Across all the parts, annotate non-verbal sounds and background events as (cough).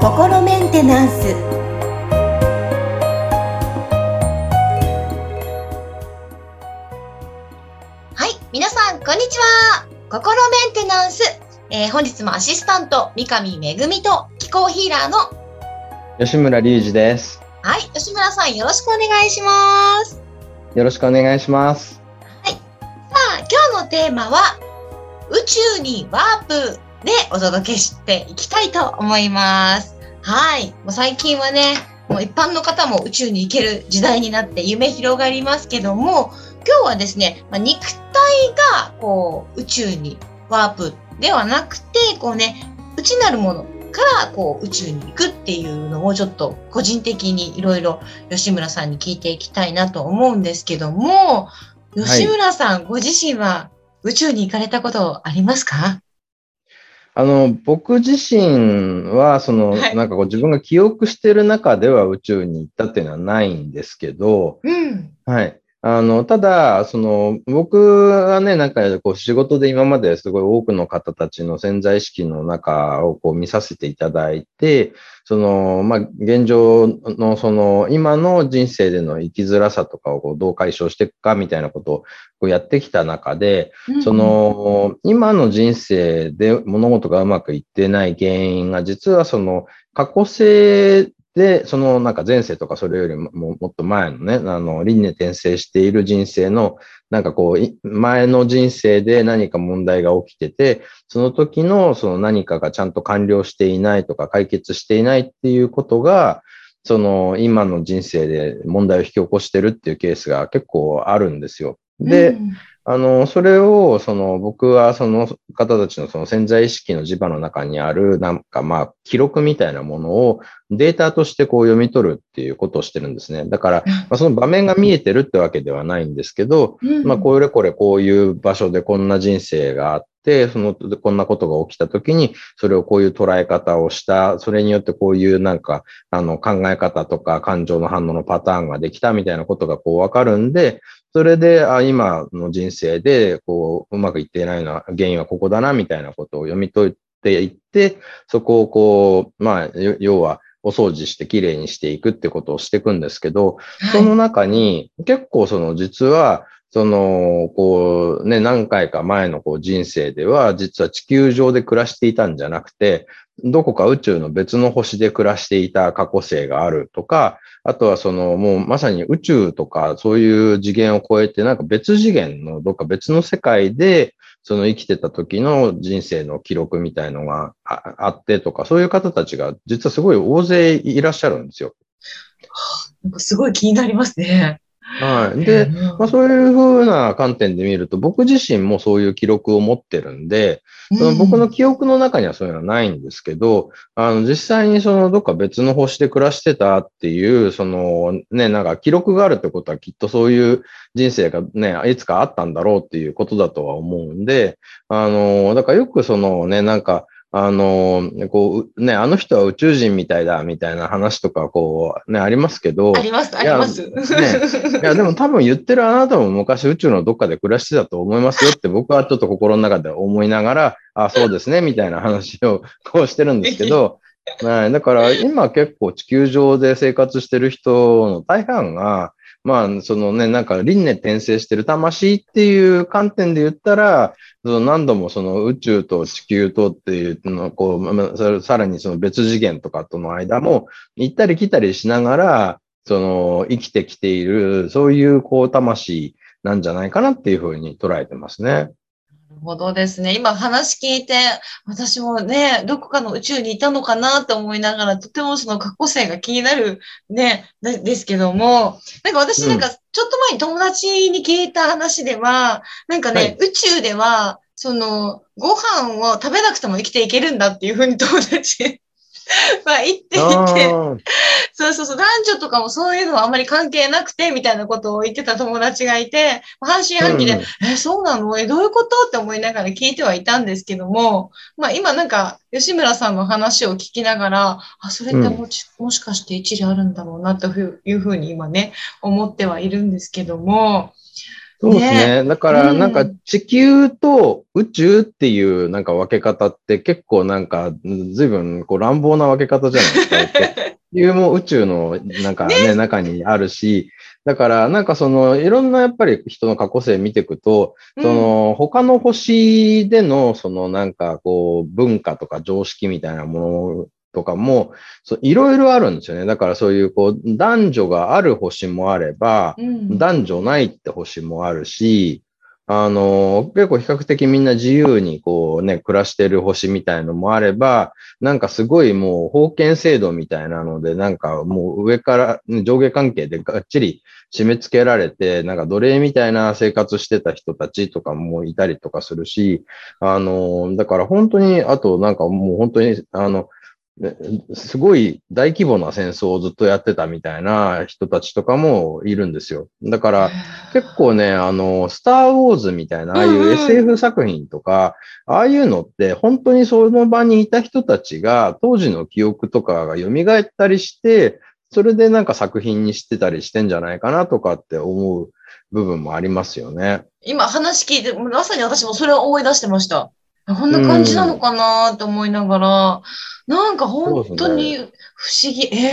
心メンテナンスはい、皆さん、こんにちは。心メンテナンス。えー本日もアシスタント、三上めぐみと気候ヒーラーの、吉村隆二です。はい、吉村さんよろしくお願いします。よろしくお願いします。さあ、今日のテーマは、宇宙にワープでお届けしていきたいと思います。はい。もう最近はね、もう一般の方も宇宙に行ける時代になって夢広がりますけども、今日はですね、まあ、肉体がこう宇宙にワープではなくて、こうね、内なるものからこう宇宙に行くっていうのをちょっと個人的にいろいろ吉村さんに聞いていきたいなと思うんですけども、吉村さん、ご自身は宇宙に行かれたことありますか？あの、僕自身は、その、はいなんかこう自分が記憶してる中では宇宙に行ったっていうのはないんですけど、うん。はい。あの、ただ、その、僕はね、なんかこう仕事で今まですごい多くの方たちの潜在意識の中をこう見させていただいて、その、まあ、現状のその、今の人生での生きづらさとかをこうどう解消していくかみたいなことをこうやってきた中で、そ、の、今の人生で物事がうまくいってない原因が、実はその、過去性で、そのなんか前世とかそれよりももっと前のね、あの、輪廻転生している人生の、なんかこう、前の人生で何か問題が起きてて、その時のその何かがちゃんと完了していないとか解決していないっていうことが、その今の人生で問題を引き起こしてるっていうケースが結構あるんですよ。で、うん。あの、それを、その、僕はその方たちのその潜在意識の磁場の中にある、なんかまあ、記録みたいなものをデータとしてこう読み取るっていうことをしてるんですね。だから、まあ、その場面が見えてるってわけではないんですけど、うん。まあ、これこれこういう場所でこんな人生があって、その、こんなことが起きたときに、それをこういう捉え方をした、それによってこういうなんか、あの、考え方とか感情の反応のパターンができたみたいなことがこうわかるんで、それで、あ今の人生で、こう、うまくいっていないのは、原因はここだな、みたいなことを読み解いていって、そこをこう、まあ、よ要は、お掃除してきれいにしていくってことをしていくんですけど、その中に、結構その実は、その、こうね、何回か前のこう人生では、実は地球上で暮らしていたんじゃなくて、どこか宇宙の別の星で暮らしていた過去性があるとか、あとはそのもうまさに宇宙とかそういう次元を超えてなんか別次元のどっか別の世界でその生きてた時の人生の記録みたいのがあってとか、そういう方たちが実はすごい大勢いらっしゃるんですよ。なんかすごい気になりますね。はい。で、うんまあ、そういうふうな観点で見ると、僕自身もそういう記録を持ってるんで、その僕の記憶の中にはそういうのはないんですけど、あの、実際にそのどっか別の星で暮らしてたっていう、そのね、なんか記録があるってことはきっとそういう人生がね、いつかあったんだろうっていうことだとは思うんで、あの、だからよくそのね、なんか、あの、こう、ね、あの人は宇宙人みたいだみたいな話とか、こう、ね、ありますけど、あります、あります。いや、でも多分言ってるあなたも昔宇宙のどっかで暮らしてたと思いますよって僕はちょっと心の中で思いながら、あ、そうですね、みたいな話をこうしてるんですけど、(laughs) はい、だから今結構地球上で生活してる人の大半が、まあ、そのね、なんか輪廻転生してる魂っていう観点で言ったら、その何度もその宇宙と地球とっていうのこう、まあさらさらにその別次元とかとの間も行ったり来たりしながら、その生きてきている、そういうこう魂なんじゃないかなっていうふうに捉えてますね。ほどですね。今話聞いて、私もね、どこかの宇宙にいたのかなって思いながら、とてもその過去性が気になるね、でですけども、なんか私なんかちょっと前に友達に聞いた話では、なんかね、はい。宇宙では、その、ご飯を食べなくても生きていけるんだっていうふうに友達 (laughs) は言っていて、あそうそうそう、男女とかもそういうのはあんまり関係なくて、みたいなことを言ってた友達がいて、半信半疑で、うん。え、そうなの？え、どういうこと？って思いながら聞いてはいたんですけども、まあ今なんか、吉村さんの話を聞きながら、あ、それってもし,、もしかして一理あるんだろうなというふうに今ね、思ってはいるんですけども、そうですね。だから、なんか地球と宇宙っていうなんか分け方って結構なんか随分こう乱暴な分け方じゃないですか。(laughs) 地球も宇宙のなんかね、中にあるし、だからなんかそのいろんなやっぱり人の過去性見ていくと、その他の星でのそのなんかこう文化とか常識みたいなものとかも、いろいろあるんですよね。だからそういうこう男女がある星もあれば、男女ないって星もあるし、あの、結構比較的みんな自由にこうね、暮らしてる星みたいのもあれば、なんかすごいもう封建制度みたいなので、なんかもう上から、ね、上下関係でがっちり締め付けられて、なんか奴隷みたいな生活してた人たちとかもいたりとかするし、あの、だから本当に、あとなんかもう本当に、あの、すごい大規模な戦争をずっとやってたみたいな人たちとかもいるんですよ。だから結構ね、あの、スターウォーズみたいな、ああいう SF 作品とか、ああいうのって本当にその場にいた人たちが当時の記憶とかが蘇ったりして、それでなんか作品にしてたりしてんじゃないかなとかって思う部分もありますよね。今話聞いて、まさに私もそれを思い出してました。こんな感じなのかなと思いながら、なんか本当に不思議。ね、え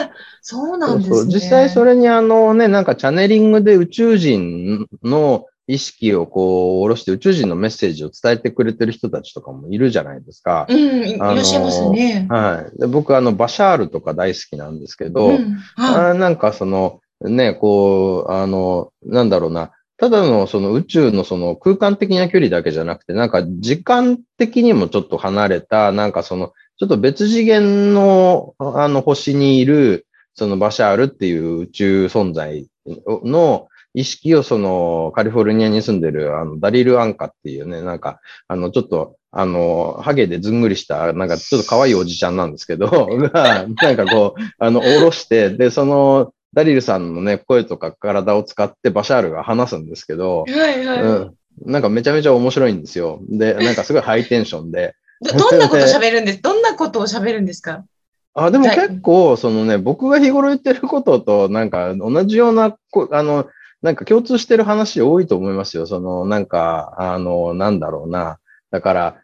えー、そうなんですねそうそう。実際それにあのね、なんかチャネリングで宇宙人の意識をこう、下ろして宇宙人のメッセージを伝えてくれてる人たちとかもいるじゃないですか。うん、いらっしゃいますね。はい。で僕、あの、バシャールとか大好きなんですけど、うん、あなんかその、ね、こう、あの、なんだろうな、ただのその宇宙のその空間的な距離だけじゃなくて、なんか時間的にもちょっと離れた、なんかその、ちょっと別次元のあの星にいる、そのバシャールっていう宇宙存在の意識をそのカリフォルニアに住んでるあのダリル・アンカっていうね、なんかあのちょっとあの、ハゲでずんぐりした、なんかちょっと可愛いおじちゃんなんですけど、(laughs) が、なんかこう、あの、おろして、で、その、ダリルさんのね、声とか体を使ってバシャールが話すんですけど、はいはい、うん、なんかめちゃめちゃ面白いんですよ。で、なんかすごいハイテンションで。どどんなこと喋るんです？どんなことを喋るんですか？あ、でも結構、そのね、僕が日頃言ってることと、なんか同じような、あの、なんか共通してる話多いと思いますよ。その、なんか、あの、なんだろうな。だから、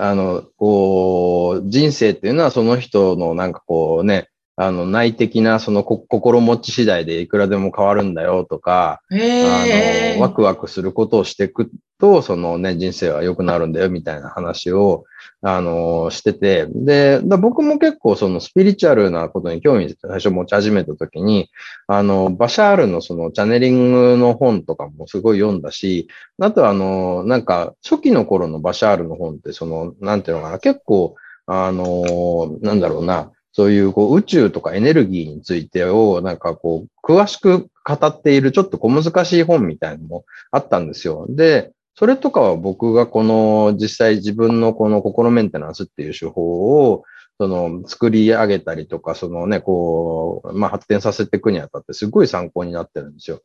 あの、こう、人生っていうのはその人のなんかこうね、あの、内的なその心持ち次第でいくらでも変わるんだよとか、あの、ワクワクすることをしていくと、そのね、人生は良くなるんだよみたいな話を、あの、してて、で、僕も結構そのスピリチュアルなことに興味最初持ち始めた時に、あの、バシャールのそのチャネリングの本とかもすごい読んだし、あとあの、なんか初期の頃のバシャールの本ってその、なんていうのかな、結構、あの、なんだろうな、そういうこう宇宙とかエネルギーについてをなんかこう詳しく語っているちょっと小難しい本みたいなのもあったんですよ。で、それとかは僕がこの実際自分のこの心メンテナンスっていう手法をその作り上げたりとか、そのね、こう、まあ発展させていくにあたってすごい参考になってるんですよ。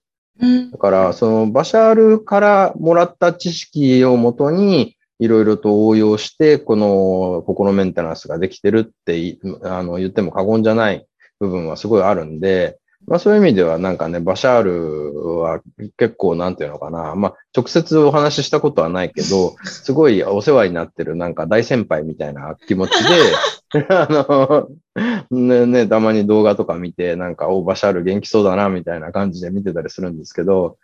だから、そのバシャールからもらった知識をもとに、いろいろと応用して、この心メンテナンスができてるってあの言っても過言じゃない部分はすごいあるんで、まあそういう意味ではなんかね、バシャールは結構なんていうのかな、まあ直接お話ししたことはないけど、すごいお世話になってるなんか大先輩みたいな気持ちで、(laughs) あの、ね、ね、たまに動画とか見て、なんか、お、バシャール元気そうだな、みたいな感じで見てたりするんですけど、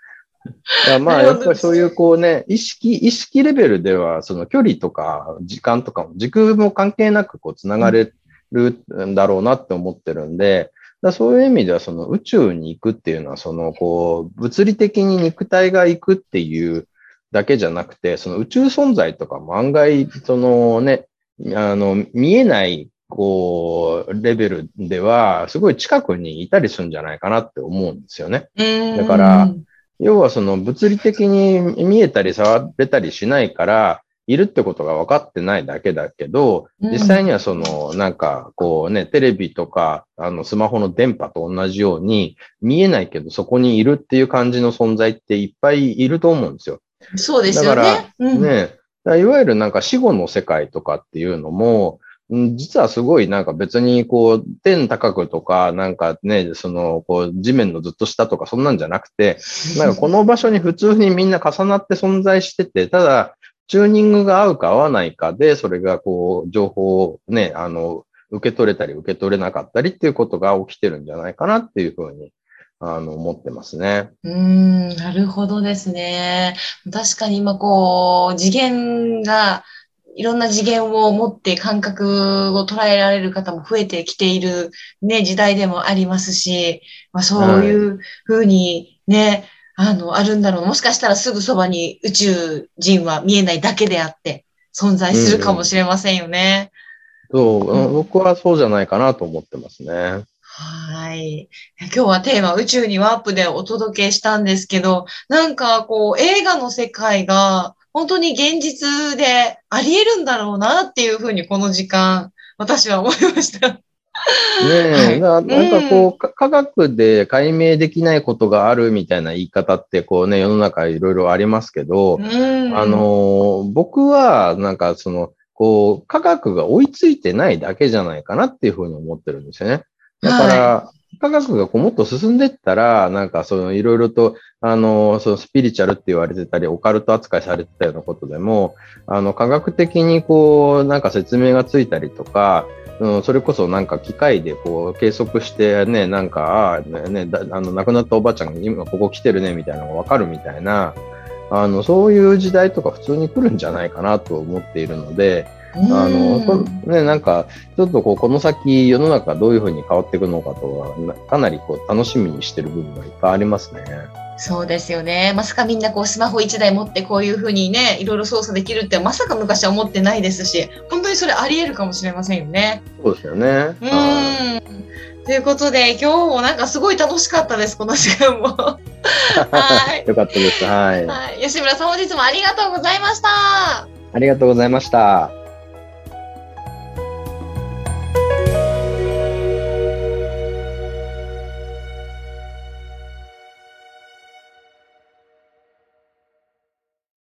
まあ、やっぱりそういうこうね、意識、意識レベルでは、その距離とか時間とかも、時空も関係なくこう、つながれるんだろうなって思ってるんで、だそういう意味では、その宇宙に行くっていうのは、そのこう、物理的に肉体が行くっていうだけじゃなくて、その宇宙存在とかも案外、そのね、あの、見えない、こう、レベルでは、すごい近くにいたりするんじゃないかなって思うんですよね。だから、要はその物理的に見えたり触れたりしないから、いるってことが分かってないだけだけど、実際にはその、なんか、こうね、テレビとか、あの、スマホの電波と同じように、見えないけどそこにいるっていう感じの存在っていっぱいいると思うんですよ。そうですよね。だから、ね、いわゆるなんか死後の世界とかっていうのも、うん実はすごいなんか別にこう、天高くとか、なんかね、その、こう、地面のずっと下とかそんなんじゃなくて、なんかこの場所に普通にみんな重なって存在してて、ただ、チューニングが合うか合わないかで、それがこう、情報をね、あの、受け取れたり受け取れなかったりっていうことが起きてるんじゃないかなっていうふうに、あの、思ってますね。うーん、なるほどですね。確かに今こう、次元が、いろんな次元を持って感覚を捉えられる方も増えてきているね、時代でもありますし、まあそういうふうにね、あの、あるんだろう。もしかしたらすぐそばに宇宙人は見えないだけであって、存在するかもしれませんよね。そう、うん僕はそうじゃないかなと思ってますね。はい。今日はテーマ宇宙にワープでお届けしたんですけど、なんかこう映画の世界が本当に現実であり得るんだろうなっていうふうにこの時間私は思いました。ねえ、はいななんかこう、か科学で解明できないことがあるみたいな言い方って、こうね、世の中いろいろありますけど、うん。あの、僕は、なんかその、こう、科学が追いついてないだけじゃないかなっていうふうに思ってるんですよね。だから、科学がこうもっと進んでったら、なんかそのいろいろと、あの、そのスピリチュアルって言われてたり、オカルト扱いされてたようなことでも、あの、科学的にこう、なんか説明がついたりとか、うん、それこそなんか機械でこう計測してね、なんか、ね、ねあの、亡くなったおばあちゃんが今ここ来てるね、みたいなのがわかるみたいな、あの、そういう時代とか普通に来るんじゃないかなと思っているので、あの、そね、なんか、ちょっとこう、この先世の中どういうふうに変わっていくのかとは、なかなりこう、楽しみにしてる部分がいっぱいありますね。そうですよね。まさかみんなこうスマホ一台持ってこういうふうにね、いろいろ操作できるってまさか昔は思ってないですし、本当にそれあり得るかもしれませんよね。そうですよね。うん。ということで、今日もなんかすごい楽しかったです、この時間も。(laughs) はい。よかったです。はい。はい。吉村さん、本日もありがとうございました。ありがとうございました。